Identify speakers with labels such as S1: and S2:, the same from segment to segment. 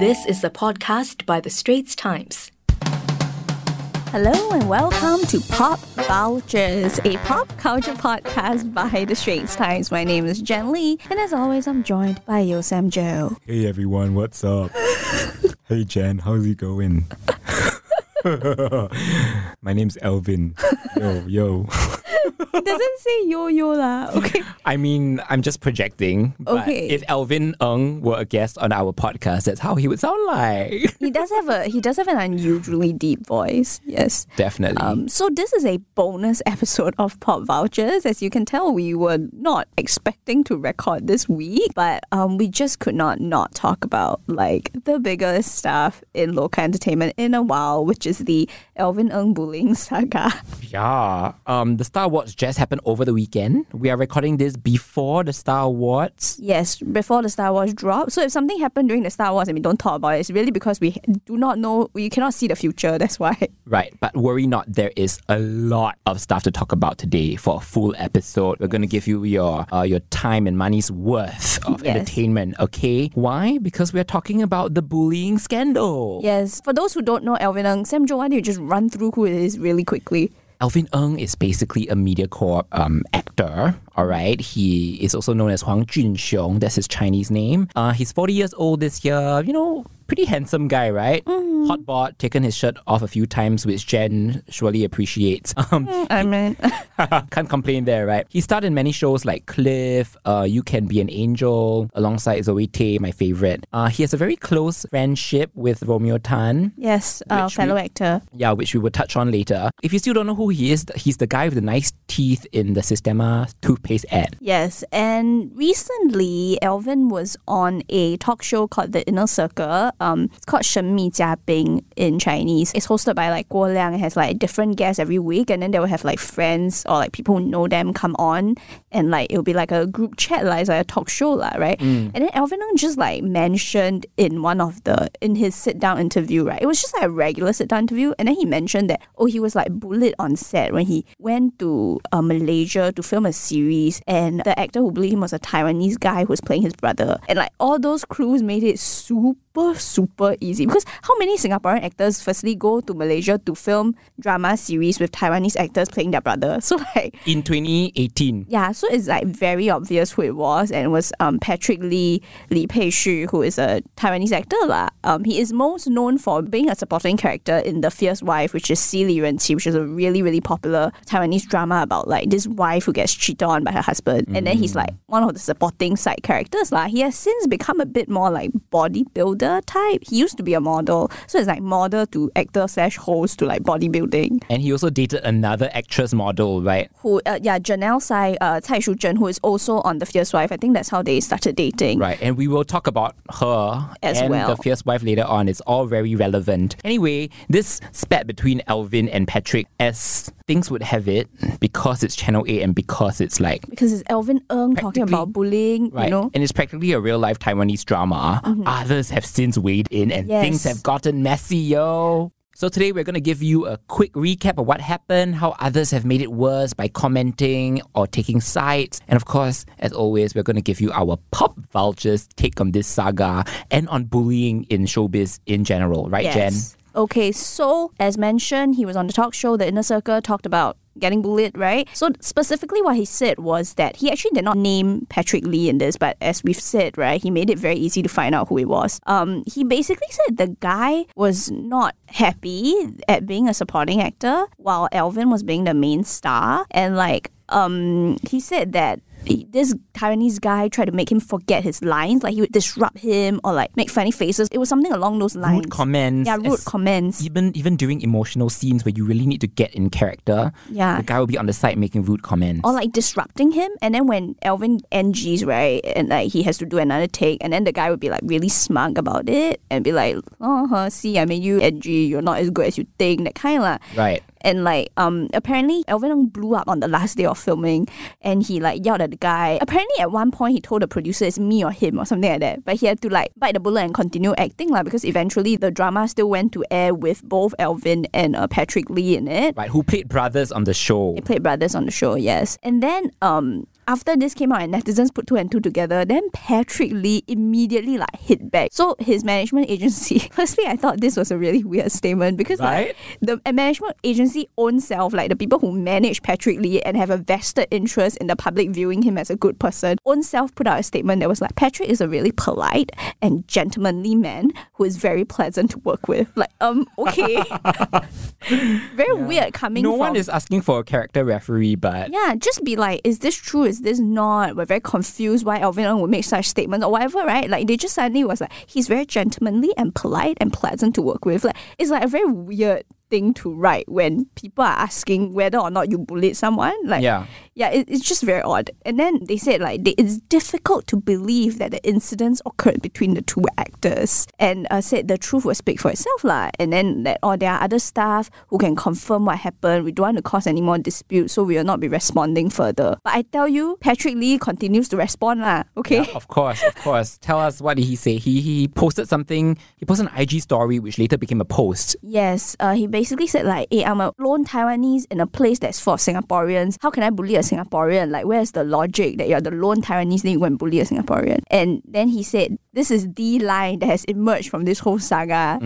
S1: This is a podcast by The Straits Times.
S2: Hello and welcome to Pop Vultures, a pop culture podcast by The Straits Times. My name is Jen Lee, and as always, I'm joined by Yeo Sam Jo.
S3: Hey everyone, what's up? hey Jen, how's it going? My name's Elvin. Yo, yo.
S2: It doesn't say yo yo lah. Okay.
S3: I mean, I'm just projecting. But
S2: Okay.
S3: If Elvin Ng were a guest on our podcast, that's how he would sound like.
S2: He does have a he does have an unusually deep voice. Yes.
S3: Definitely.
S2: Um, so this is a bonus episode of Pop Vultures. As you can tell, we were not expecting to record this week, but um, we just could not not talk about like the biggest stuff in local entertainment in a while, which is the Elvin Ng bullying saga.
S3: yeah. Um, the Star Wars Awards just happened over the weekend. We are recording this before the Star Awards.
S2: Yes, before the Star Awards drop. So if something happened during the Star Awards and we don't talk about it, it's really because we do not know, we cannot see the future. That's why.
S3: Right, but worry not, there is a lot of stuff to talk about today for a full episode. We're going to give you your uh, your time and money's worth of
S2: Yes.
S3: entertainment, okay? Why? Because we're talking about the bullying scandal.
S2: Yes. For those who don't know Elvin Ng, Sam Jo, why don't you just run through who it is really quickly?
S3: Elvin Ng is basically a MediaCorp um, actor. All right, he is also known as Huang Junxiong. That's his Chinese name. Uh, he's 40 years old this year. You know, pretty handsome guy, right? Hot bod, taken his shirt off a few times, which Jen surely appreciates. Um,
S2: I mean,
S3: Can't complain there, right? He starred in many shows like Cliff, uh, You Can Be an Angel, alongside Zoe Tay, my favorite. Uh, he has a very close friendship with Romeo Tan.
S2: yes, uh,
S3: Which
S2: fellow
S3: we-
S2: actor.
S3: Yeah, which we will touch on later. If you still don't know who he is, he's the guy with the nice teeth in the Sistema toothpaste ad.
S2: Yes, and recently Elvin was on a talk show called The Inner Circle. Um, it's called Shen Mi Jia Bing in Chinese. It's hosted by like Guo Liang. It has like different guests every week, and then they will have like friends or like people who know them come on, and like it'll be like a group chat, like it's like a talk show, la, right? Mm. And then Elvin just like mentioned in one of the in his sit down interview, right? It was just like a regular sit down interview, and then he mentioned that oh he was like bullied on set when he went to uh, Malaysia to film a series and the actor who played him was a Taiwanese guy who was playing his brother, and like all those clues made it super super super easy because how many Singaporean actors firstly go to Malaysia to film drama series with Taiwanese actors playing their brother? So like
S3: In 2018,
S2: yeah, so it's like very obvious who it was, and it was um, Patrick Lee Lee Pei Xu, who is a Taiwanese actor lah. Um, he is most known for being a supporting character in The Fierce Wife, which is Si Li Ren Qi, which is a really really popular Taiwanese drama about like this wife who gets cheated on by her husband, and then he's like one of the supporting side characters lah. He has since become a bit more like bodybuilder type. He used to be a model, so it's like model to actor slash host to like bodybuilding.
S3: and he also dated another actress model, right?
S2: who uh, yeah Janel Tsai uh, Cai Shu Zhen who is also on the Fierce Wife. I think that's how they started dating.
S3: Right, and we will talk about her
S2: As
S3: and
S2: well.
S3: the fierce wife later on. It's all very relevant. Anyway, this spat between Elvin and Patrick, as things would have it, because it's Channel 8 and because it's like
S2: Because it's Elvin Ng talking about bullying,
S3: Right.
S2: you know.
S3: And it's practically a real life Taiwanese drama. Others have since weighed in and
S2: Yes.
S3: things have gotten messy, yo. So today we're going to give you a quick recap of what happened, how others have made it worse by commenting or taking sides. And of course, as always, we're going to give you our pop vultures take on this saga and on bullying in showbiz in general. Right, Jen?
S2: Okay, so as mentioned, he was on the talk show, The Inner Circle, talked about getting bullied, right? So specifically what he said was that he actually did not name Patrick Lee in this, but as we've said, right, he made it very easy to find out who he was. Um, he basically said the guy was not happy at being a supporting actor while Elvin was being the main star. And like um he said that this Taiwanese guy tried to make him forget his lines, like he would disrupt him or like make funny faces. It was something along those lines.
S3: Rude comments.
S2: Yeah, rude comments.
S3: Even even during emotional scenes where you really need to get in character,
S2: Yeah.
S3: the guy will be on the side making rude comments.
S2: Or like disrupting him, and then when Elvin NGs right, and like he has to do another take, and then the guy would be like really smug about it and be like, "Oh, huh, see, I mean, you NG. You're not as good as you think." That kind of lah.
S3: right.
S2: And like, um, apparently Elvin blew up on the last day of filming, and he like yelled at the guy. Apparently, at one point he told the producer it's me or him or something like that. But he had to like bite the bullet and continue acting lah because eventually the drama still went to air with both Elvin and uh, Patrick Lee in it.
S3: Right, who played brothers on the show.
S2: They played brothers on the show, yes. And then um after this came out and netizens put two and two together, then Patrick Lee immediately like hit back. So his management agency, firstly, I thought this was a really weird statement because
S3: Right.
S2: like the management agency own self, like the people who manage Patrick Lee and have a vested interest in the public viewing him as a good person, own self put out a statement that was like Patrick is a really polite and gentlemanly man who is very pleasant to work with. Like, um, okay. very weird coming
S3: no
S2: from
S3: one is asking for a character referee, but
S2: yeah, just be like, is this true? Is this not? We're very confused why Elvin would make such statements or whatever, right? Like they just suddenly was like, he's very gentlemanly and polite and pleasant to work with. Like it's like a very weird thing to write when people are asking whether or not you bullied someone. Like
S3: yeah.
S2: yeah, it, it's just very odd. And then they said like they, it's difficult to believe that the incidents occurred between the two actors, and uh, said the truth will speak for itself lah. And then that or there are other staff who can confirm what happened. We don't want to cause any more dispute, so we will not be responding further. But I tell you, Patrick Lee continues to respond lah. Okay.
S3: Yeah, of course, of course. Tell us what did he say? He he posted something. He posted an IG story which later became a post.
S2: Yes, uh, he basically said like, "Hey, I'm a lone Taiwanese in a place that's full of Singaporeans. How can I bully a Singaporean? Like, where's the logic that you're the lone Taiwanese then you go and bully a Singaporean?" And then he said, "This is the line that has emerged from this whole saga."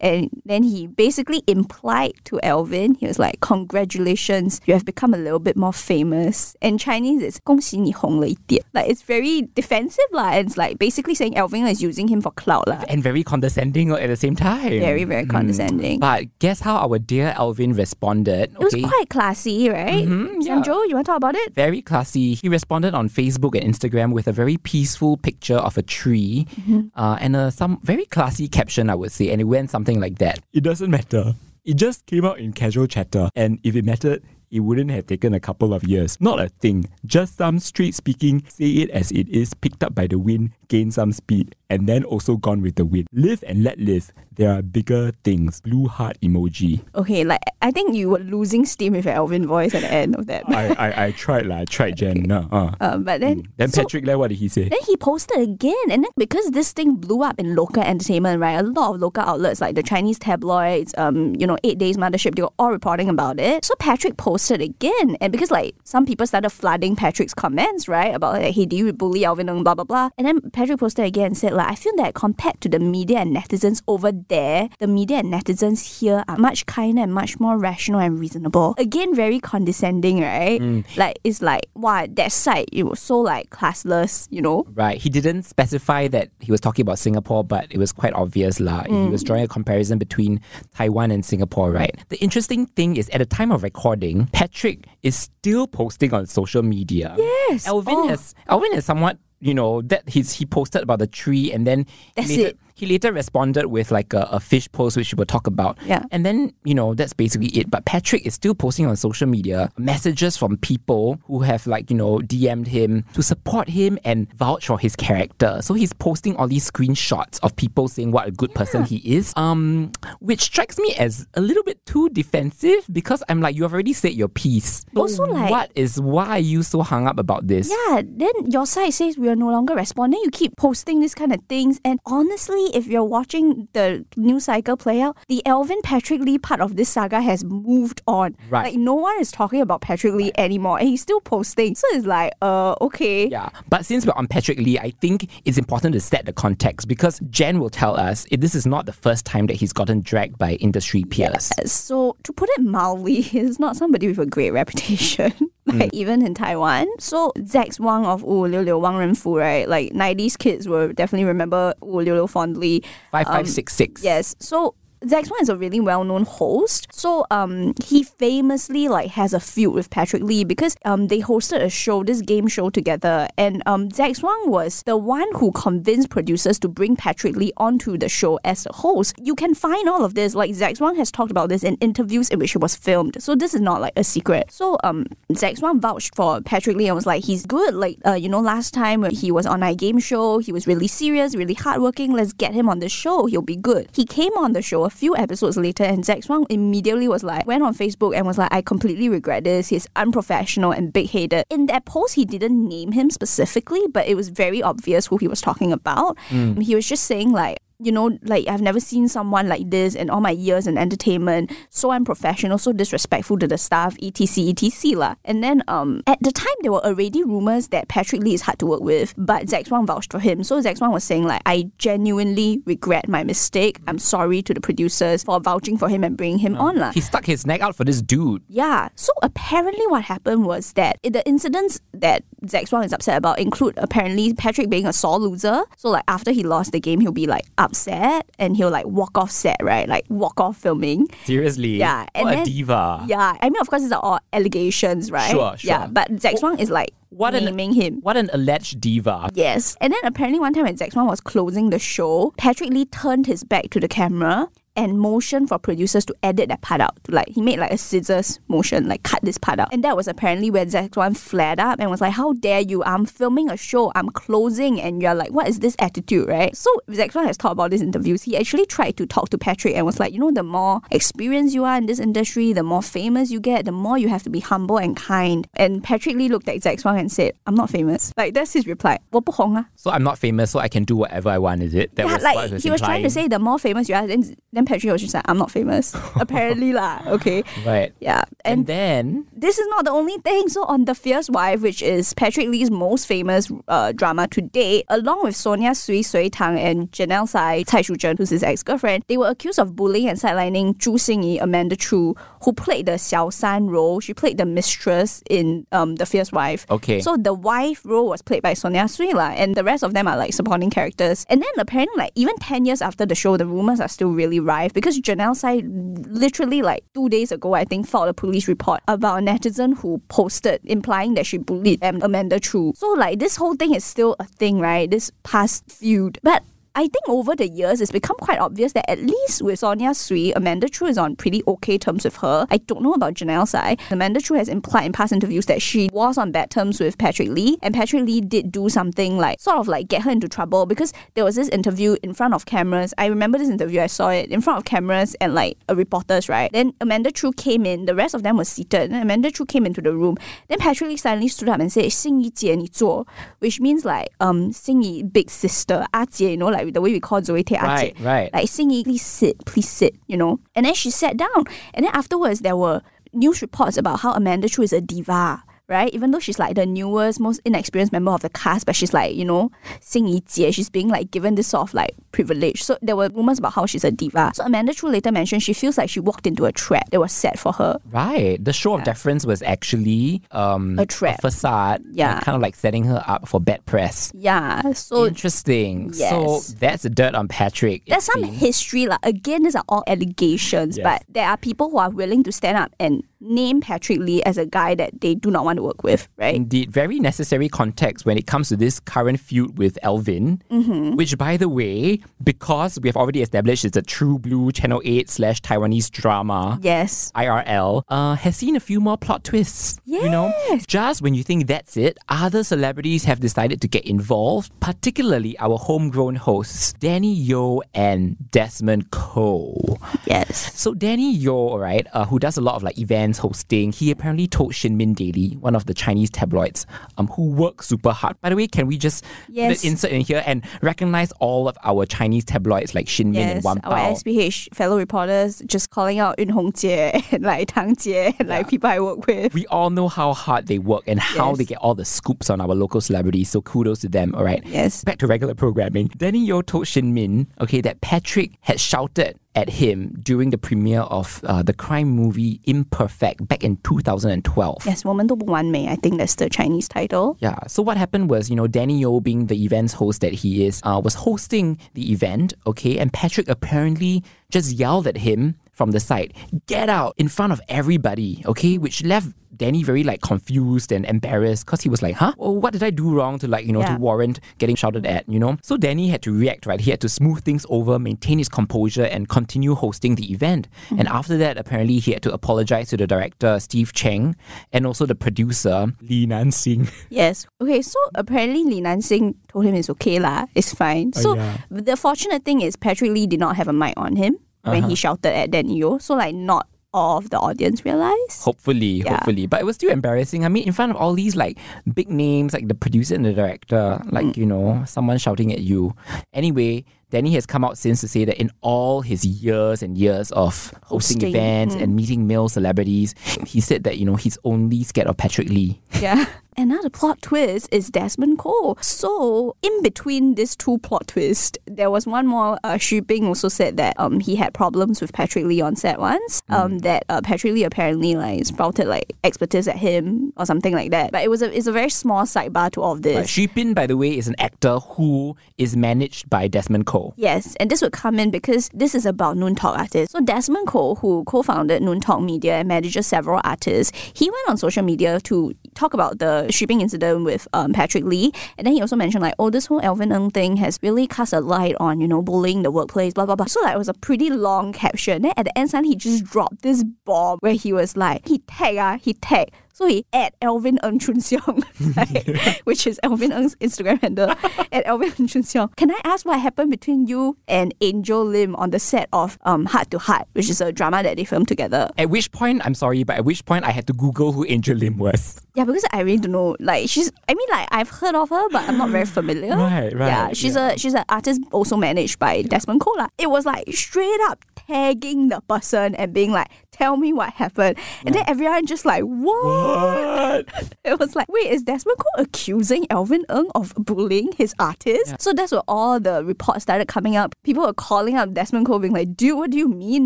S2: And then he basically implied to Alvin, he was like, "Congratulations, you have become a little bit more famous." And Chinese, it's 恭喜你红了一点. Like it's very defensive lah, and it's like basically saying Alvin is using him for clout lah.
S3: And very condescending at the same time.
S2: Very very condescending.
S3: But guess how our dear Elvin responded?
S2: It was quite classy, right?
S3: Mm-hmm, yeah.
S2: Sam Jo, you want to talk about it?
S3: very classy. He responded on Facebook and Instagram with a very peaceful picture of a tree
S2: Mm-hmm.
S3: uh, and a some very classy caption, I would say. And it went something like that. It doesn't matter. It just came out in casual chatter. And if it mattered, it wouldn't have taken a couple of years. Not a thing. Just some straight speaking, say it as it is, picked up by the wind, gain some speed, and then also gone with the wind. Live and let live. There are bigger things. Blue heart emoji.
S2: Okay, like I think you were losing steam with your Elvin voice at the end of that.
S3: I, I, I tried lah. I tried Jen. Uh, uh.
S2: Um, but then,
S3: Then
S2: so-
S3: Patrick, like, what did he say?
S2: Then he posted again, and then because this thing blew up in local entertainment, right? A lot of local outlets like the Chinese tabloids, um, you know, Eight Days Mothership, they were all reporting about it. So Patrick posted again, and because like some people started flooding Patrick's comments, right, about like, hey, do you bully Elvin Ng, blah blah blah, and then Patrick posted again and said like, I feel that compared to the media and netizens over there, the media and netizens here are much kinder and much more rational and reasonable. Again, very condescending, right? Mm. Like it's like wow, that side it was so like classless, you know.
S3: Right. He didn't specify that he was talking about Singapore, but it was quite obvious. lah. He mm. was drawing a comparison between Taiwan and Singapore, right? The interesting thing is at the time of recording, Patrick is still posting on social media.
S2: Yes.
S3: Elvin
S2: Oh.
S3: has Elvin has somewhat you know that he's he posted about the tree and then
S2: That's it.
S3: He later responded with like a, a fish post which we'll talk about
S2: Yeah.
S3: and then you know that's basically it but patrick is still posting on social media messages from people who have like you know dm'd him to support him and vouch for his character so he's posting all these screenshots of people saying what a good person he is um which strikes me as a little bit too defensive because i'm like you have already said your piece So
S2: Also, like-
S3: what is why are you so hung up about this
S2: Yeah, then your side says we are no longer responding. You keep posting this kind of things. And honestly, if you're watching the news cycle play out, the Elvin Patrick Lee part of this saga has moved on.
S3: Right.
S2: Like no one is talking about Patrick Lee anymore. And he's still posting. So it's like, uh, okay.
S3: Yeah, but since we're on Patrick Lee, I think it's important to set the context because Jen will tell us if this is not the first time that he's gotten dragged by industry peers.
S2: So to put it mildly, he's not somebody with a great reputation. Like mm. even in Taiwan. So Zax Wang of Wu Liu Liu Wang Renfu, right? Like 90s kids will definitely remember Wu Liu Liu fondly.
S3: Five five um, six six.
S2: Yes. So Zax Wang is a really well-known host. So um he famously like has a feud with Patrick Lee because um they hosted a show, this game show together, and um Zax Wang was the one who convinced producers to bring Patrick Lee onto the show as a host. You can find all of this. Like Zax Wang has talked about this in interviews in which it was filmed. So this is not like a secret. So um Zax Wang vouched for Patrick Lee and was like, he's good. Like uh, you know, last time when he was on our game show, he was really serious, really hardworking. Let's get him on the show. He'll be good. He came on the show few episodes later, and Zax Wang immediately was like, went on Facebook and was like, I completely regret this. He's unprofessional and big headed. In that post, he didn't name him specifically, but it was very obvious who he was talking about. Mm. He was just saying like, you know, like I've never seen someone like this in all my years in entertainment, so unprofessional, so disrespectful to the staff, etc, etc lah. And then um at the time there were already rumors that Patrick Lee is hard to work with, but Zax Wang vouched for him. So Zax Wang was saying like, I genuinely regret my mistake. I'm sorry to the producers for vouching for him and bringing him on lah.
S3: He stuck his neck out for this dude.
S2: Yeah. So apparently, what happened was that the incidents that Zax Wang is upset about include apparently Patrick being a sore loser. So like after he lost the game, he'll be like upset and he'll like walk off set, right? Like walk off filming.
S3: Seriously.
S2: Yeah, and
S3: what a diva.
S2: Yeah. I mean, of course, these are all allegations, right?
S3: Sure, sure.
S2: Yeah. But Zax Wang is like
S3: What an-
S2: him.
S3: What an alleged diva.
S2: Yes. And then apparently one time when Zax Wang was closing the show, Patrick Lee turned his back to the camera and motion for producers to edit that part out. Like he made like a scissors motion, like cut this part out. And that was apparently where Zax Wang flared up and was like, How dare you? I'm filming a show, I'm closing, and you're like, What is this attitude, right? So Zax Wang has talked about this interviews. He actually tried to talk to Patrick and was like, you know, the more experienced you are in this industry, the more famous you get, the more you have to be humble and kind. And Patrick Lee looked at Zax Wang and said, I'm not famous. Like that's his reply. Ah.
S3: So I'm not famous, so I can do whatever I want, is it? That
S2: yeah,
S3: was
S2: like he was trying to say the more famous you are, then then Patrick was just like, I'm not famous. Apparently lah. Okay.
S3: Right.
S2: Yeah.
S3: And,
S2: And
S3: then
S2: this is not the only thing. So on The Fierce Wife, which is Patrick Lee's most famous uh, drama to date, along with Sonia Sui Sui Tang and Janel Tsai, Cai Shuzhen, who's his ex-girlfriend, they were accused of bullying and sidelining Zhu Xingyi, Amanda Chu, who played the Xiao San role. She played the mistress in um, The Fierce Wife.
S3: Okay.
S2: So the wife role was played by Sonia Sui lah, and the rest of them are like supporting characters. And then apparently, like even ten years after the show, the rumors are still really rife because Janel Tsai literally like two days ago, I think, filed a police report about a netizen who posted implying that she bullied Amanda Chu. So like this whole thing is still a thing, right? This past feud, but. I think over the years, it's become quite obvious that at least with Sonia Sui, Amanda Chu is on pretty okay terms with her. I don't know about Janel Tsai. Amanda Chu has implied in past interviews that she was on bad terms with Patrick Lee, and Patrick Lee did do something like sort of like get her into trouble because there was this interview in front of cameras. I remember this interview, I saw it in front of cameras and like a reporters, right? Then Amanda Chu came in, the rest of them were seated, and Amanda Chu came into the room. Then Patrick Lee suddenly stood up and said, Xing Yi Jie, ni zuo, which means like, um, Xing Yi, big sister, Ah Jie, you know, like the way we call Zoe 姐.
S3: Right, right.
S2: Like Xingyi, please sit, please sit, you know. And then she sat down. And then afterwards there were news reports about how Amanda Chu is a diva. Right, even though she's like the newest, most inexperienced member of the cast, but she's like, you know, Xingyi Jie, she's being like given this sort of like privilege. So there were rumors about how she's a diva. So Amanda Chu later mentioned she feels like she walked into a trap that was set for her.
S3: Right. The show of deference was actually um,
S2: A trap.
S3: facade.
S2: Yeah.
S3: Kind of like setting her up for bad press.
S2: Yeah, so
S3: Interesting.
S2: Yes.
S3: So that's the dirt on Patrick.
S2: there's some
S3: seems.
S2: history. Like again, these are all allegations,
S3: Yes.
S2: but there are people who are willing to stand up and name Patrick Lee as a guy that they do not want to work with, right?
S3: Indeed, very necessary context when it comes to this current feud with Elvin,
S2: Mm-hmm.
S3: which, by the way, because we have already established it's a true blue Channel 8 slash Taiwanese drama.
S2: Yes.
S3: IRL uh, has seen a few more plot twists. Yes. You know, just when you think that's it, other celebrities have decided to get involved, particularly our homegrown hosts, Danny Yeo and Desmond Koh.
S2: Yes.
S3: So Danny Yeo, right, uh, who does a lot of like events hosting, he apparently told Shinmin Daily, one of the Chinese tabloids, um, who work super hard. By the way, can we just
S2: Yes.
S3: insert in here and recognize all of our Chinese tabloids like Shinmin and
S2: Yes,
S3: Wan
S2: our
S3: Pao?
S2: SPH fellow reporters just calling out Yun Hong Jie and like Tang Jie and like people I work with.
S3: we all know how hard they work and how
S2: Yes.
S3: they get all the scoops on our local celebrities. So kudos to them. All right.
S2: Yes.
S3: Back to regular programming. Danny Yeo told Shin Min, okay, that Patrick had shouted at him during the premiere of uh, the crime movie Imperfect back in 2012.
S2: Yes, 我们都不完美. I think that's the Chinese title.
S3: Yeah. So what happened was, you know, Danny Yo, being the events host that he is, uh, was hosting the event. Okay, and Patrick apparently just yelled at him from the side, "Get out!" in front of everybody. Okay, which left Danny very like confused and embarrassed because he was like, "Huh? Well, what did I do wrong to like you know
S2: Yeah.
S3: to warrant getting shouted at?" You know. So Danny had to react. Right, he had to smooth things over, maintain his composure, and continue hosting the event. Mm-hmm. And after that, apparently, he had to apologize to the director Steve Cheng and also the producer Li Nansing.
S2: Yes. Okay, so apparently Li Nansing told him it's okay lah, it's fine. Oh, so
S3: yeah.
S2: the fortunate thing is Patrick Lee did not have a mic on him when he shouted at Danny Yeo. So like not all of the audience realized.
S3: Hopefully,
S2: Yeah.
S3: hopefully. But it was still embarrassing. I mean, in front of all these like big names, like the producer and the director, like,
S2: Mm.
S3: you know, someone shouting at you. Anyway, Danny has come out since to say that in all his years and years of hosting,
S2: Hosting,
S3: events and meeting male celebrities, he said that, you know, he's only scared of Patrick Lee.
S2: Yeah. Another plot twist is Desmond Koh. So, in between these two plot twists, there was one more. Uh, Xu Bing also said that um he had problems with Patrick Lee on set once. Um, that uh, Patrick Lee apparently like sprouted like expertise at him or something like that. But it was a it's a very small sidebar to all of this.
S3: Right. Xu Bin, by the way, is an actor who is managed by Desmond Koh.
S2: Yes, and this would come in because this is about Noon Talk artists. So Desmond Koh, who co-founded Noon Talk Media and manages several artists, he went on social media to talk about the shipping incident with um, Patrick Lee, and then he also mentioned like, oh, this whole Elvin Ng thing has really cast a light on you know bullying the workplace, blah blah blah. So like was a pretty long caption. Then at the end, suddenly he just dropped this bomb where he was like, he tag ah, he tag. So he at Elvin Ng Chun Seong, right? which is Elvin Ng's Instagram handle, at Elvin Ng Chun Seong. Can I ask what happened between you and Angel Lim on the set of um, Heart to Heart, which is a drama that they filmed together?
S3: At which point, I'm sorry, but at which point I had to Google who Angel Lim was.
S2: Yeah, because I really don't know. Like she's, I mean, like I've heard of her, but I'm not very familiar.
S3: Right, right,
S2: Yeah, she's
S3: yeah.
S2: a she's an artist also managed by Desmond Koh. It was like straight up tagging the person and being like, "Tell me what happened," and then everyone just like, "What?" It was like, wait, is Desmond Koh accusing Elvin Ng of bullying his artist? So that's where all the reports started coming up. People were calling up Desmond Koh, being like, dude, what do you mean,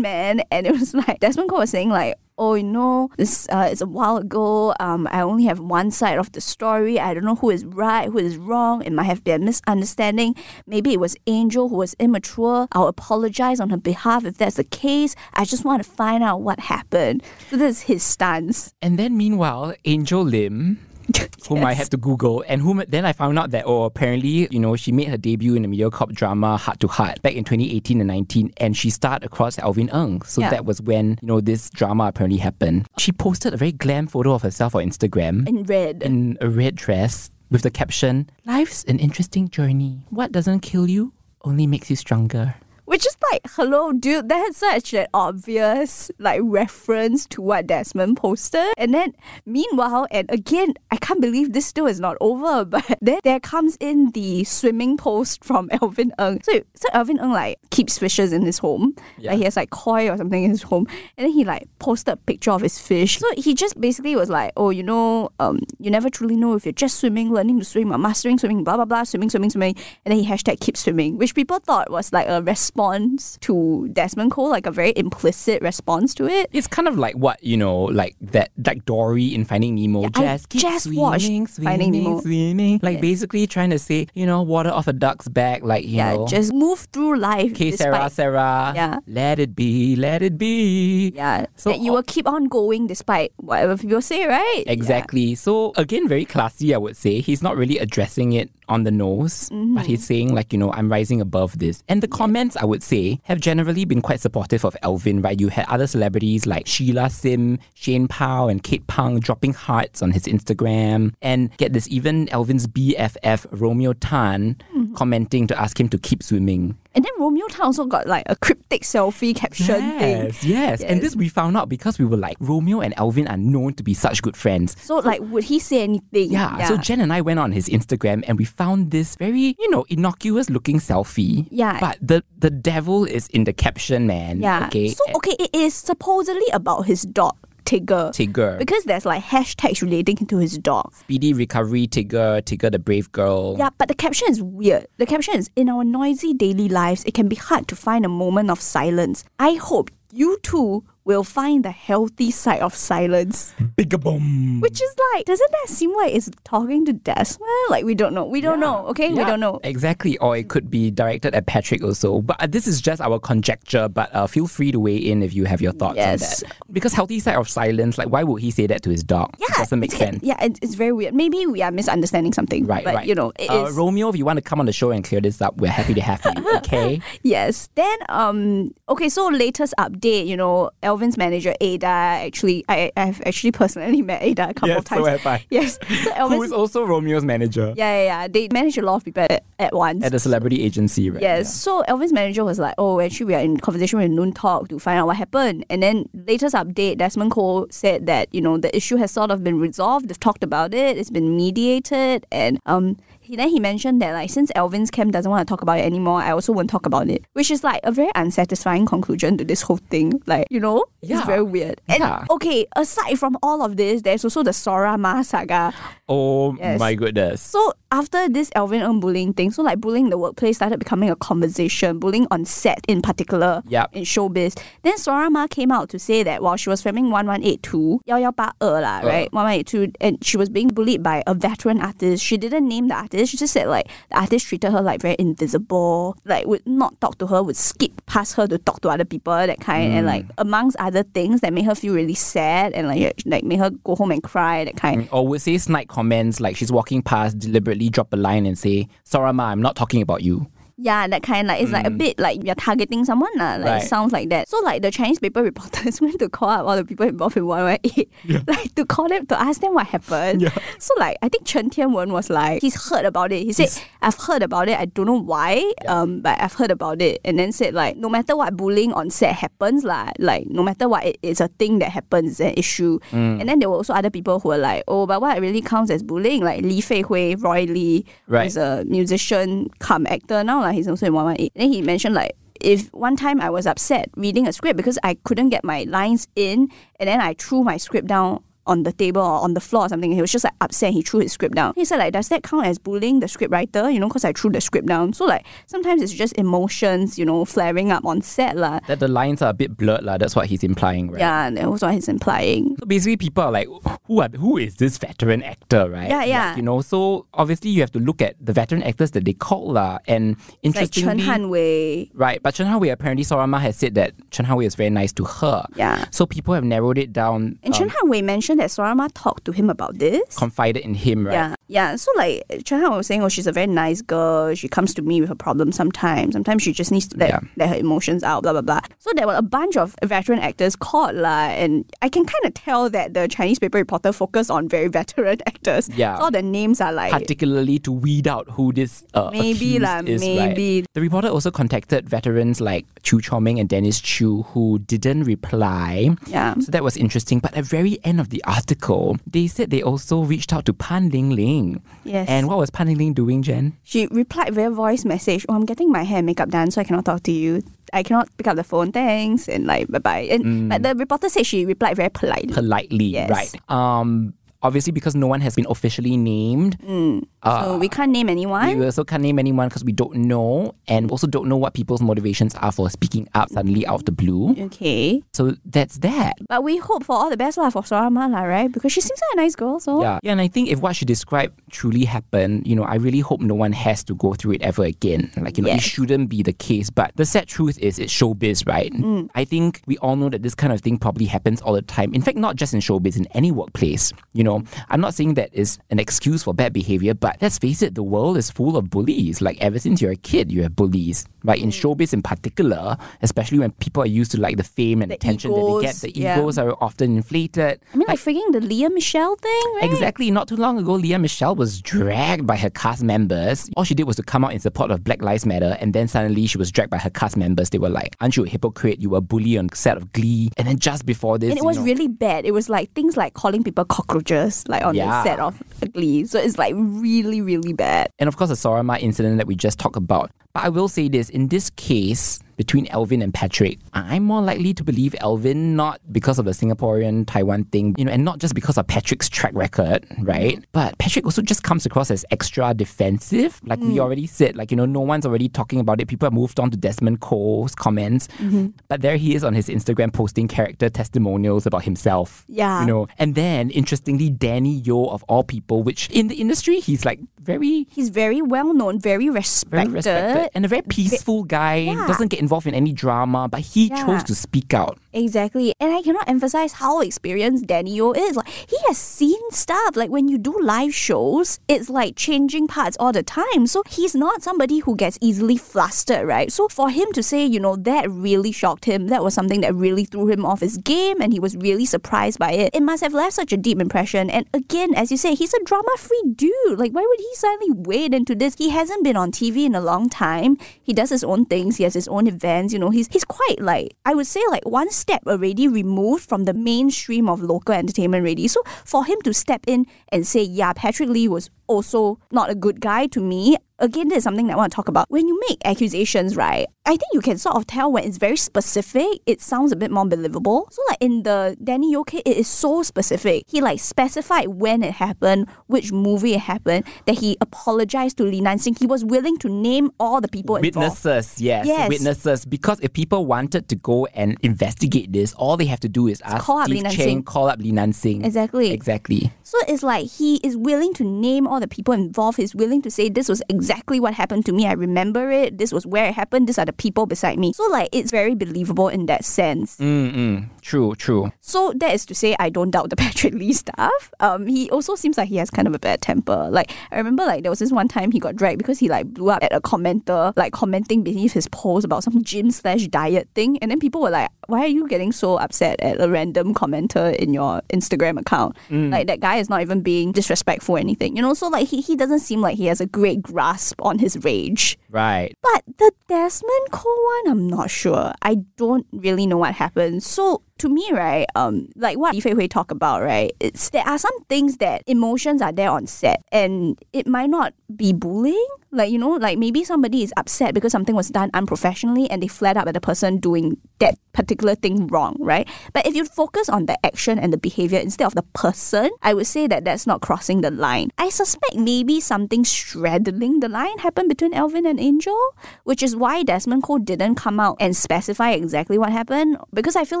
S2: man? And it was like, Desmond Koh was saying, like, oh, you know, this uh, is a while ago. Um, I only have one side of the story. I don't know who is right, who is wrong. It might have been a misunderstanding. Maybe it was Angel who was immature. I'll apologize on her behalf if that's the case. I just want to find out what happened. So this is his stance.
S3: And then meanwhile, Angel Lim, whom I had to Google, and whom then I found out that oh apparently you know she made her debut in the MediaCorp drama Heart to Heart back in 2018 and 19, and she starred across Elvin Ng. So
S2: Yeah.
S3: that was when you know this drama apparently happened. She posted a very glam photo of herself on Instagram
S2: In red.
S3: in a red dress with the caption "Life's an interesting journey. What doesn't kill you only makes you stronger."
S2: Which is like, hello, dude, that's such an obvious like reference to what Desmond posted. And then meanwhile, and again, I can't believe this still is not over, but then there comes in the swimming post from Elvin Ng. So so Elvin Ng like keeps fishes in his home.
S3: Yeah.
S2: Like he has like koi or something in his home. And then he like posted a picture of his fish. So he just basically was like, Oh, you know, um, you never truly know if you're just swimming, learning to swim, or mastering swimming, blah blah blah, swimming, swimming, swimming. And then he hashtag keep swimming, which people thought was like a response to Desmond Koh, like a very implicit response to it.
S3: It's kind of like what you know, like that, like Dory in Finding Nemo.
S2: I
S3: just keep
S2: just
S3: swimming,
S2: watched
S3: swimming,
S2: Finding Nemo.
S3: swimming. Like basically trying to say, you know, water off a duck's back. Like you
S2: Yeah,
S3: know,
S2: just move through life.
S3: okay, Sarah, Sarah.
S2: Yeah.
S3: let it be, let it be.
S2: Yeah,
S3: So
S2: that you will keep on going despite whatever people say, right? Yeah.
S3: Exactly. So again, very classy, I would say. He's not really addressing it on the nose,
S2: Mm-hmm.
S3: but he's saying like, you know, I'm rising above this. And the comments, I would say, have generally been quite supportive of Elvin, right? You had other celebrities like Sheila Sim, Shane Pow, and Kate Pang dropping hearts on his Instagram. And get this, even Elvin's BFF, Romeo Tan. Commenting to ask him to keep swimming.
S2: And then Romeo Tan also got like a cryptic selfie caption thing.
S3: Yes, yes. And this we found out because we were like, Romeo and Elvin are known to be such good friends.
S2: So like, would he say anything?
S3: Yeah, so Jen and I went on his Instagram and we found this very, you know, innocuous looking selfie.
S2: Yeah.
S3: But the the devil is in the caption, man.
S2: yeah.
S3: Okay.
S2: So okay, it is supposedly about his dog Tigger.
S3: Tigger.
S2: Because there's like hashtags relating to his dog.
S3: Speedy recovery, Tigger, Tigger the brave girl.
S2: Yeah, but the caption is weird. The caption is In our noisy daily lives, it can be hard to find a moment of silence. I hope you too will find the healthy side of silence.
S3: Big boom.
S2: Which is like, doesn't that seem like it's talking to Desmond? Like, we don't know. We don't know, okay? We don't know.
S3: Exactly. Or it could be directed at Patrick also. But uh, this is just our conjecture, but uh, feel free to weigh in if you have your thoughts
S2: Yes.
S3: on that. Because healthy side of silence, like why would he say that to his dog?
S2: Yeah,
S3: It doesn't make sense.
S2: Yeah, it's, it's very weird. Maybe we are misunderstanding something.
S3: Right,
S2: but,
S3: right.
S2: you know, it is.
S3: uh, Romeo, if you want to come on the show and clear this up, we're happy to have you. Okay.
S2: Yes. Then um okay, so latest update, you know, Elvin's manager Ada actually I I've actually personally met Ada a couple
S3: Yes,
S2: of times.
S3: so have I.
S2: Yes. So
S3: Who
S2: Elvin's
S3: is also Romeo's manager
S2: yeah, yeah, yeah. They manage a lot of people at, at once.
S3: at a celebrity agency, right?
S2: Yes. So Elvin's manager was like, "Oh, actually, we are in conversation with Noon Talk to find out what happened." And then latest update, Desmond Koh said that you know the issue has sort of been resolved. They've talked about it. It's been mediated, and um, He, then he mentioned that like since Elvin's camp doesn't want to talk about it anymore, I also won't talk about it, which is like a very unsatisfying conclusion to this whole thing. Like you know,
S3: Yeah.
S2: it's very weird. And
S3: Yeah.
S2: okay, aside from all of this, there's also the Sora Ma saga.
S3: Oh
S2: Yes.
S3: my goodness.
S2: So after this Elvin Ng bullying thing, so like bullying in the workplace started becoming a conversation, bullying on set in particular
S3: Yup.
S2: in showbiz. Then Sora Ma came out to say that while she was filming 1182, 1182 er lah, uh. right? 1182, and she was being bullied by a veteran artist. She didn't name the artist. She just said like the artist treated her like very invisible, like would not talk to her, would skip past her to talk to other people, that kind. And like mm. amongst other things that made her feel really sad and like like made her go home and cry, that kind.
S3: Mm, or would say snide comments like she's walking past, deliberately drop a line and say, Sorry, I'm not talking about you.
S2: Yeah, that kind like it's like a bit like you're targeting someone lah. Like
S3: Mm. Right.
S2: it sounds like that. So like the Chinese paper reporters went to call up all the people involved in 118, like to call them to ask them what happened. So like I think Chen Tianwen was like he's heard about it. He said I've heard about it. I don't know why, um, but I've heard about it. And then said like no matter what bullying on set happens lah, like no matter what it is a thing that happens, it's an issue.
S3: Mm.
S2: And then there were also other people who were like, oh, but what really counts as bullying? Like Li Fei Hui, Roy Lee,
S3: Right.
S2: who's a musician come actor now. Like he's also in 118. Then he mentioned like if one time I was upset reading a script because I couldn't get my lines in and then I threw my script down on the table or on the floor or something. He was just like upset. He threw his script down. He said like, does that count as bullying the script writer? You know, because I threw the script down. So like sometimes it's just emotions, you know, flaring up on set lah.
S3: That the lines are a bit blurred, lah. That's what he's implying, right?
S2: Yeah, and that was what he's implying.
S3: So basically, people are like, who are who is this veteran actor, right?
S2: Yeah,
S3: Like,
S2: yeah.
S3: you know, so obviously you have to look at the veteran actors that they call lah. And
S2: Like Chen
S3: interestingly,
S2: Hanwei.
S3: right? But Chen Hanwei apparently Sorama has said that Chen Hanwei is very nice to her.
S2: Yeah.
S3: So people have narrowed it down.
S2: And
S3: um,
S2: Chen Hanwei mentioned that Sorama talked to him about this.
S3: confided in him, right?
S2: Yeah, yeah. So like Chen Han was saying, oh, she's a very nice girl. She comes to me with her problems sometimes. Sometimes she just needs to let,
S3: Yeah.
S2: let her emotions out. Blah blah blah. So there were a bunch of veteran actors called lah, and I can kind of tell that the Chinese paper reporter focused on very veteran actors.
S3: Yeah.
S2: So all the names are like.
S3: particularly to weed out who this uh,
S2: Maybe lah,
S3: is, right?
S2: maybe.
S3: The reporter also contacted veterans like Chew Chor Meng and Dennis Chew who didn't reply.
S2: Yeah.
S3: So that was interesting. But at the very end of the article, they said they also reached out to Pan Ling Ling.
S2: Yes.
S3: And what was Pan Ling Ling doing, Jen?
S2: She replied via voice message, Oh, I'm getting my hair and makeup done, so I cannot talk to you. I cannot pick up the phone, thanks, and like bye bye. And
S3: Mm.
S2: but the reporter said she replied very politely.
S3: Politely,
S2: Yes.
S3: right? Um, obviously because no one has been officially named. Mm.
S2: so uh, we can't name anyone.
S3: We also can't name anyone because we don't know, and also don't know what people's motivations are for speaking up suddenly out of the blue.
S2: Okay.
S3: So that's that.
S2: But we hope for all the best lah for Sorama lah, right? Because she seems like a nice girl, so
S3: Yeah. yeah, and I think if what she described truly happened, you know, I really hope no one has to go through it ever again. Like, you know, it shouldn't be the case. But the sad truth is, it's showbiz, right? Mm. I think we all know that this kind of thing probably happens all the time. In fact, not just in showbiz, in any workplace. You know, I'm not saying that is an excuse for bad behavior, but let's face it, the world is full of bullies. Like, ever since you're a kid, you have bullies, right? In mm. showbiz in particular, especially when people are used to like the fame and
S2: The
S3: attention that they get,
S2: egos,
S3: the
S2: yeah.
S3: egos are often inflated.
S2: I mean, like freaking the Lea Michele thing, right?
S3: Exactly. Not too long ago, Lea Michele was dragged by her cast members. All she did was to come out in support of Black Lives Matter, and then suddenly she was dragged by her cast members. They were like, "Aren't you a hypocrite? You were a bully on set of Glee." And then just before this,
S2: And it
S3: you
S2: was
S3: know-
S2: really bad. It was like things like calling people cockroaches, like on
S3: Yeah.
S2: the set of Glee. So it's like really, really bad.
S3: and of course the Sorama incident that we just talked about. But I will say this: in this case, between Elvin and Patrick, I'm more likely to believe Elvin, not because of the Singaporean Taiwan thing, you know, and not just because of Patrick's track record, right? But Patrick also just comes across as extra defensive, like we mm. already said. Like you know, no one's already talking about it. People have moved on to Desmond Koh's comments, mm-hmm. but there he is on his Instagram posting character testimonials about himself.
S2: Yeah.
S3: you know, and then interestingly, Danny Yeo of all people, which in the industry he's like very
S2: He's very well known, very respected.
S3: very respected and a very peaceful guy.
S2: Yeah.
S3: Doesn't get involved in any drama, but he
S2: Yeah.
S3: chose to speak out.
S2: Exactly. And I cannot emphasize how experienced Daniel is. Like he has seen stuff. Like when you do live shows, it's like changing parts all the time. So he's not somebody who gets easily flustered, right? So for him to say, you know, that really shocked him, that was something that really threw him off his game and he was really surprised by it. It must have left such a deep impression. And again, as you say, he's a drama free dude. Like why would he suddenly wade into this? He hasn't been on TV in a long time. He does his own things, he has his own events, you know, he's he's quite like I would say like one step already removed from the mainstream of local entertainment already. So for him to step in and say, yeah, Patrick Lee was also not a good guy to me. Again, this is something that I want to talk about. When you make accusations, right, I think you can sort of tell when it's very specific, it sounds a bit more believable. So like in the Danny Yoke, it is so specific. He like specified when it happened, which movie it happened, that he apologized to Li Nansing. He was willing to name all the people.
S3: Witnesses, yes,
S2: Yes.
S3: witnesses. Because if people wanted to go and investigate this, all they have to do is ask
S2: call up
S3: Steve
S2: Nansing.
S3: call up Li Nansing.
S2: Exactly.
S3: Exactly.
S2: So it's like he is willing to name all the people involved. is willing to say this was exactly what happened to me. I remember it. This was where it happened. These are the people beside me. So like it's very believable in that sense.
S3: Mm-mm. True, true.
S2: So that is to say, I don't doubt the Patrick Lee stuff. Um, he also seems like he has kind of a bad temper. Like I remember, like there was this one time he got dragged because he like blew up at a commenter, like commenting beneath his post about some gym slash diet thing, and then people were like, "Why are you getting so upset at a random commenter in your Instagram account? Mm. Like that guy is not even being disrespectful or anything, you know." So like he he doesn't seem like he has a great grasp on his rage.
S3: Right.
S2: But the Desmond Koh one, I'm not sure. I don't really know what happened. So to me, right, um, like what Li Hui talk about, right, it's there are some things that emotions are there on set, and it might not be bullying. Like you know, like maybe somebody is upset because something was done unprofessionally, and they flared up at the person doing that particular thing wrong, right? But if you focus on the action and the behavior instead of the person, I would say that that's not crossing the line. I suspect maybe something straddling the line happened between Elvin and Angel, which is why Desmond Koh didn't come out and specify exactly what happened. Because I feel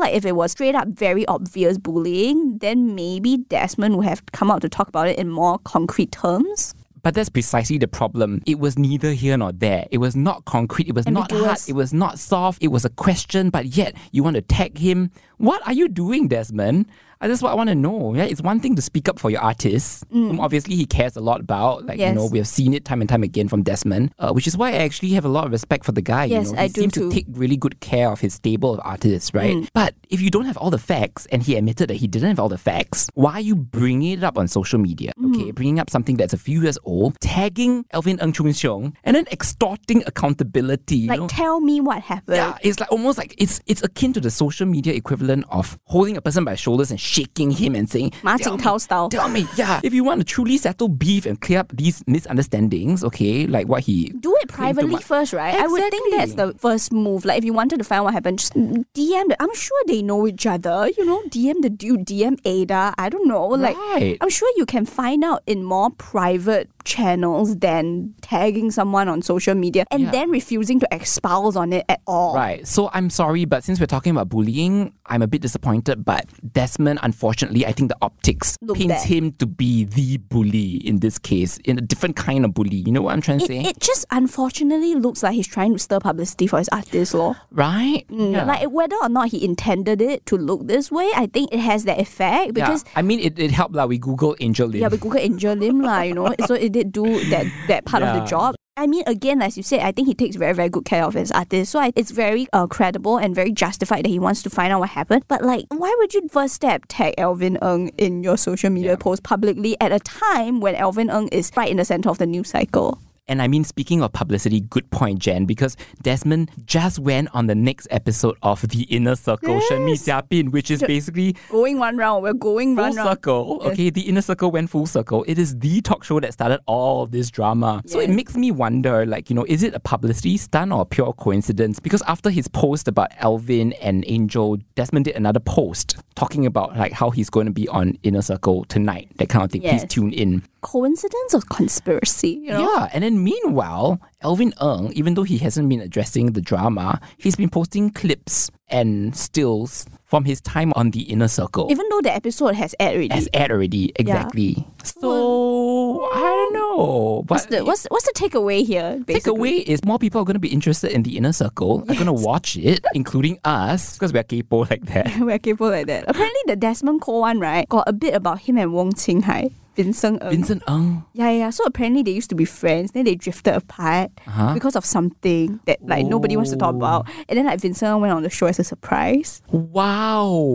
S2: like if it was straight up very obvious bullying, then maybe Desmond would have come out to talk about it in more concrete terms.
S3: But that's precisely the problem. It was neither here nor there. It was not concrete. It was not hard. It was not soft. It was a question, but yet you want to tag him. What are you doing, Desmond? Uh, That's what I want to know. Yeah, it's one thing to speak up for your artist, whom obviously he cares a lot about. Like you
S2: Mm.
S3: Know, we have seen it time and time again from Desmond, uh, which is why I actually have a lot of respect for the guy.
S2: Yes,
S3: you know, he
S2: I do
S3: seems
S2: too.
S3: to take really good care of his stable of artists, right?
S2: Mm.
S3: But if you don't have all the facts, and he admitted that he didn't have all the facts, why are you bringing it up on social media?
S2: Mm.
S3: Okay, bringing up something that's a few years old, tagging Elvin Ng Chung Xiong, and then extorting accountability. you
S2: Like,
S3: know?
S2: tell me what happened.
S3: Yeah, it's like almost like it's it's akin to the social media equivalent of holding a person by the shoulders and shaking him and saying,
S2: Ma
S3: "Tell me,
S2: style."
S3: Tell me, yeah, if you want to truly settle beef and clear up these misunderstandings, okay, like what he
S2: do it privately first, right? I would think that's the first move. Like if you wanted to find out what happened, just DM. The, I'm sure they know each other. You know, DM the dude, DM Ada. I don't know. Like
S3: Right.
S2: I'm sure you can find out in more private channels than tagging someone on social media and
S3: Yeah.
S2: then refusing to espouse on it at all.
S3: Right. So I'm sorry, but since we're talking about bullying, I'm a bit disappointed. But Desmond, unfortunately, I think the optics
S2: Look
S3: paints
S2: bad.
S3: him to be the bully in this case, in a different kind of bully. You know what I'm trying to
S2: It,
S3: say?
S2: it just unfortunately looks like he's trying to stir publicity for his artist law.
S3: right? Mm, yeah.
S2: Like whether or not he intended it to look this way, I think it has that effect because
S3: yeah. I mean, it, it helped. Like, we Google Angel Lim.
S2: Yeah, we Google Angel Lim lah, you know. So it did do that that part of the job. I mean, again, as you said, I think he takes very, very good care of his artist. So I, it's very uh, credible and very justified that he wants to find out what happened. But like, why would you first step tag Elvin Ng in your social media post publicly at a time when Elvin Ng is right in the center of the news cycle?
S3: And I mean, speaking of publicity, good point, Jen, because Desmond just went on the next episode of The Inner Circle, Shen Mi Xia Bin, which is basically
S2: Going one round, we're going
S3: full
S2: one round.
S3: circle. Okay, The Inner Circle went full circle. It is the talk show that started all this drama. So it makes me wonder, like, you know, is it a publicity stunt or pure coincidence? Because after his post about Elvin and Angel, Desmond did another post talking about like how he's going to be on Inner Circle tonight, that kind of thing. Please tune in.
S2: Coincidence or conspiracy? You know?
S3: Yeah, and then meanwhile, Elvin Ng, even though he hasn't been addressing the drama, he's been posting clips and stills from his time on the Inner Circle.
S2: Even though the episode has aired already.
S3: as aired already, exactly. So I don't know, but
S2: what's the what's what's the takeaway here? Basically?
S3: takeaway is more people are going to be interested in the Inner Circle. Are going to watch it, including us, because we're capable like that.
S2: We're capable like that. Apparently, the Desmond Koh one, right, got a bit about him and Wong Qing Hai, Vincent Ng.
S3: Vincent Ng.
S2: Yeah, yeah. So apparently, they used to be friends. Then they drifted apart
S3: Uh-huh.
S2: because of something that like nobody wants to talk about. And then like Vincent Ng went on the show as a surprise.
S3: Wow.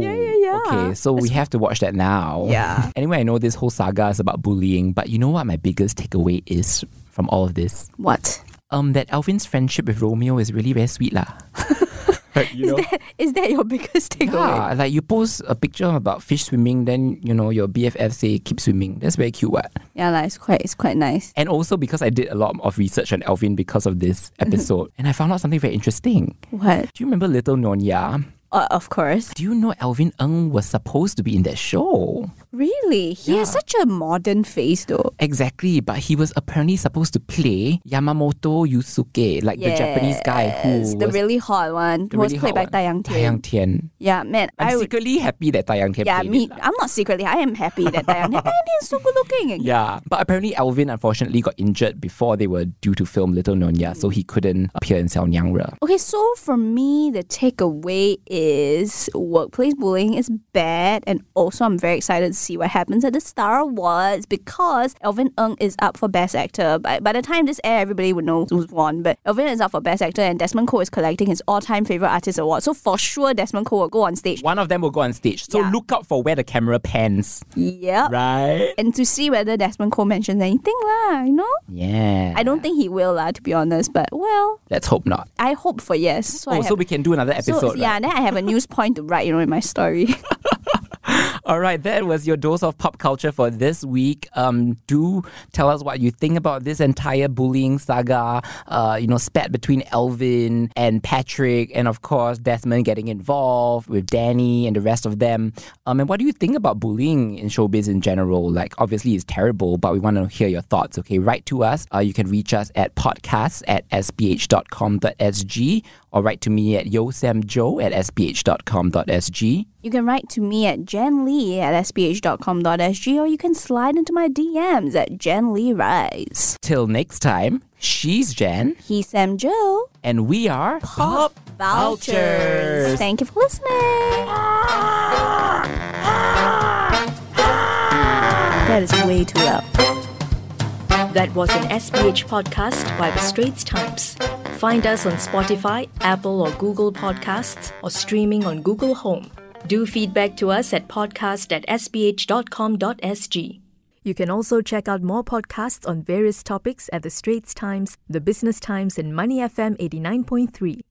S2: Yeah, yeah, yeah.
S3: Okay, so we have to watch that now.
S2: Yeah.
S3: Anyway, I know this whole saga is about bullying, but you know what my biggest takeaway is from all of this?
S2: What?
S3: Um, that Elvin's friendship with Romeo is really very sweet lah. you know?
S2: Is that is that your biggest takeaway?
S3: Yeah, like you post a picture about fish swimming, then you know your BFF say keep swimming. That's very cute, what?
S2: Yeah, like, it's quite it's quite nice.
S3: And also because I did a lot of research on Elvin because of this episode, and I found out something very interesting.
S2: What?
S3: Do you remember Little Nonya?
S2: Uh, of course.
S3: Do you know Elvin Ng was supposed to be in that show?
S2: Really? He has such a modern face though.
S3: Exactly, but he was apparently supposed to play Yamamoto Yusuke, like the Japanese guy who
S2: Yes, the really hot one who was
S3: really
S2: played by
S3: hot one.
S2: Taeyang
S3: Tai Yang
S2: Tian.
S3: Tian.
S2: Yeah, man,
S3: I'm
S2: I would.
S3: secretly happy that Tai Yang Tian
S2: Yeah, me.
S3: it.
S2: I'm not secretly. I am happy that Taeyang Tian. Taeyang Tian is so good looking.
S3: Yeah, but apparently Elvin unfortunately got injured before they were due to film Little Nonya, so he couldn't appear in Xiao Nyangre.
S2: Okay, so for me, the takeaway is workplace bullying is bad, and also I'm very excited to see what happens at the Star Awards because Elvin Ng is up for Best Actor. By, by the time this air, everybody would know who's won, but Elvin is up for Best Actor, and Desmond Koh is collecting his all-time favorite artist award. So for sure, Desmond Koh will go on stage.
S3: One of them will go on stage, so
S2: Yeah.
S3: look out for where the camera pans,
S2: Yeah.
S3: right?
S2: And to see whether Desmond Koh mentions anything, lah, you know?
S3: Yeah.
S2: I don't think he will, lah, to be honest. But well,
S3: Let's hope not.
S2: I hope for yes. So
S3: Oh, so we can do another episode.
S2: so,
S3: right?
S2: yeah, then I have a news point to write, you know, in my story.
S3: All right, that was your dose of pop culture for this week. Um, do tell us what you think about this entire bullying saga. Uh, you know, spat between Elvin and Patrick, and of course Desmond getting involved with Danny and the rest of them. Um, and what do you think about bullying in showbiz in general? Like, obviously, it's terrible, but we want to hear your thoughts. Okay, write to us. Uh, you can reach us at podcasts at sph.com.sg or write to me at yosamjo at sph.com.sg.
S2: You can write to me at jenlee at sph.com.sg or you can slide into my DMs at Jen Lee Rise.
S3: Till next time, she's Jen,
S2: He's Sam Jo.
S3: and we are Pop Vultures.
S2: Thank you for listening. That is way too loud.
S1: That was an SPH podcast by The Straits Times. Find us on Spotify, Apple or Google Podcasts, or streaming on Google Home. Do feedback to us at podcast at sph.com.sg. You can also check out more podcasts on various topics at The Straits Times, The Business Times, and Money FM 89.3.